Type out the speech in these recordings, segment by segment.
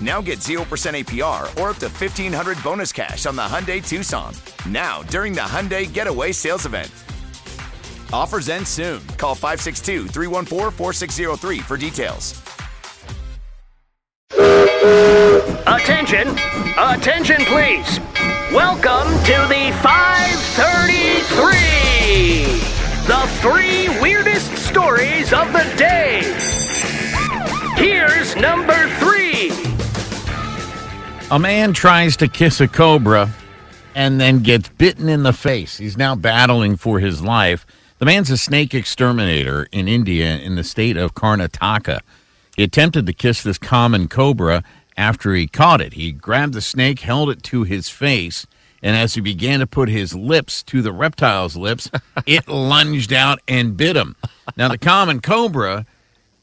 Now get 0% APR or up to 1500 bonus cash on the Hyundai Tucson. Now, during the Hyundai Getaway Sales Event. Offers end soon. Call 562 314 4603 for details. Attention! Attention, please! Welcome to the 533! The three weirdest stories of the day! Here's number three! A man tries to kiss a cobra and then gets bitten in the face. He's now battling for his life. The man's a snake exterminator in India in the state of Karnataka. He attempted to kiss this common cobra after he caught it. He grabbed the snake, held it to his face, and as he began to put his lips to the reptile's lips, it lunged out and bit him. Now, the common cobra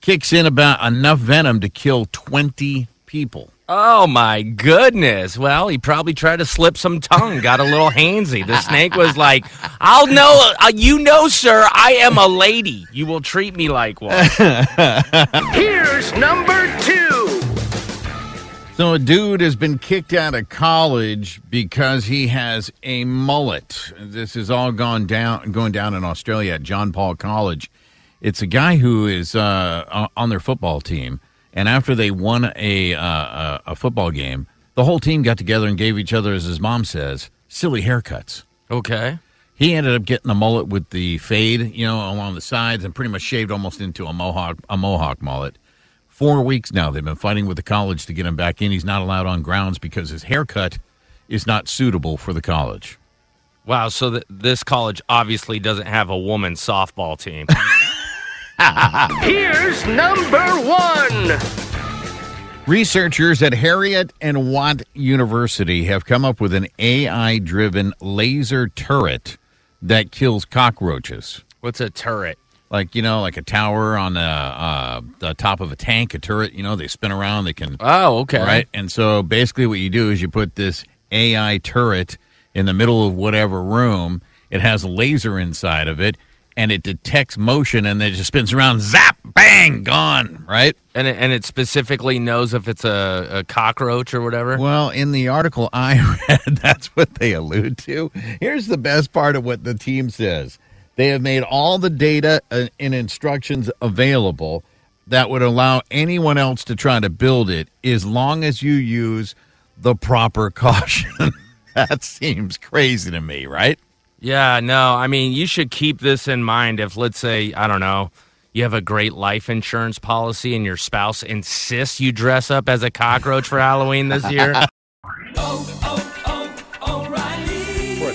kicks in about enough venom to kill 20 people. Oh my goodness. Well, he probably tried to slip some tongue, got a little handsy. The snake was like, I'll know, uh, you know, sir, I am a lady. You will treat me like one. Here's number two! So a dude has been kicked out of college because he has a mullet. This has all gone down going down in Australia at John Paul College. It's a guy who is uh, on their football team, and after they won a uh, a football game, the whole team got together and gave each other, as his mom says, silly haircuts. Okay. He ended up getting a mullet with the fade, you know, along the sides, and pretty much shaved almost into a mohawk a mohawk mullet. Four weeks now they've been fighting with the college to get him back in. He's not allowed on grounds because his haircut is not suitable for the college. Wow. So th- this college obviously doesn't have a women's softball team. Here's number one! Researchers at Heriot and Watt University have come up with an AI driven laser turret that kills cockroaches. What's a turret? Like, you know, like a tower on the, uh, the top of a tank, a turret, you know, they spin around, they can. Oh, okay. Right? And so basically, what you do is you put this AI turret in the middle of whatever room, it has a laser inside of it. And it detects motion, and then it just spins around. Zap, bang, gone. Right? And it, and it specifically knows if it's a, a cockroach or whatever. Well, in the article I read, that's what they allude to. Here's the best part of what the team says they have made all the data uh, and instructions available that would allow anyone else to try to build it as long as you use the proper caution. that seems crazy to me, right? Yeah, no, I mean, you should keep this in mind if, let's say, I don't know, you have a great life insurance policy and your spouse insists you dress up as a cockroach for Halloween this year.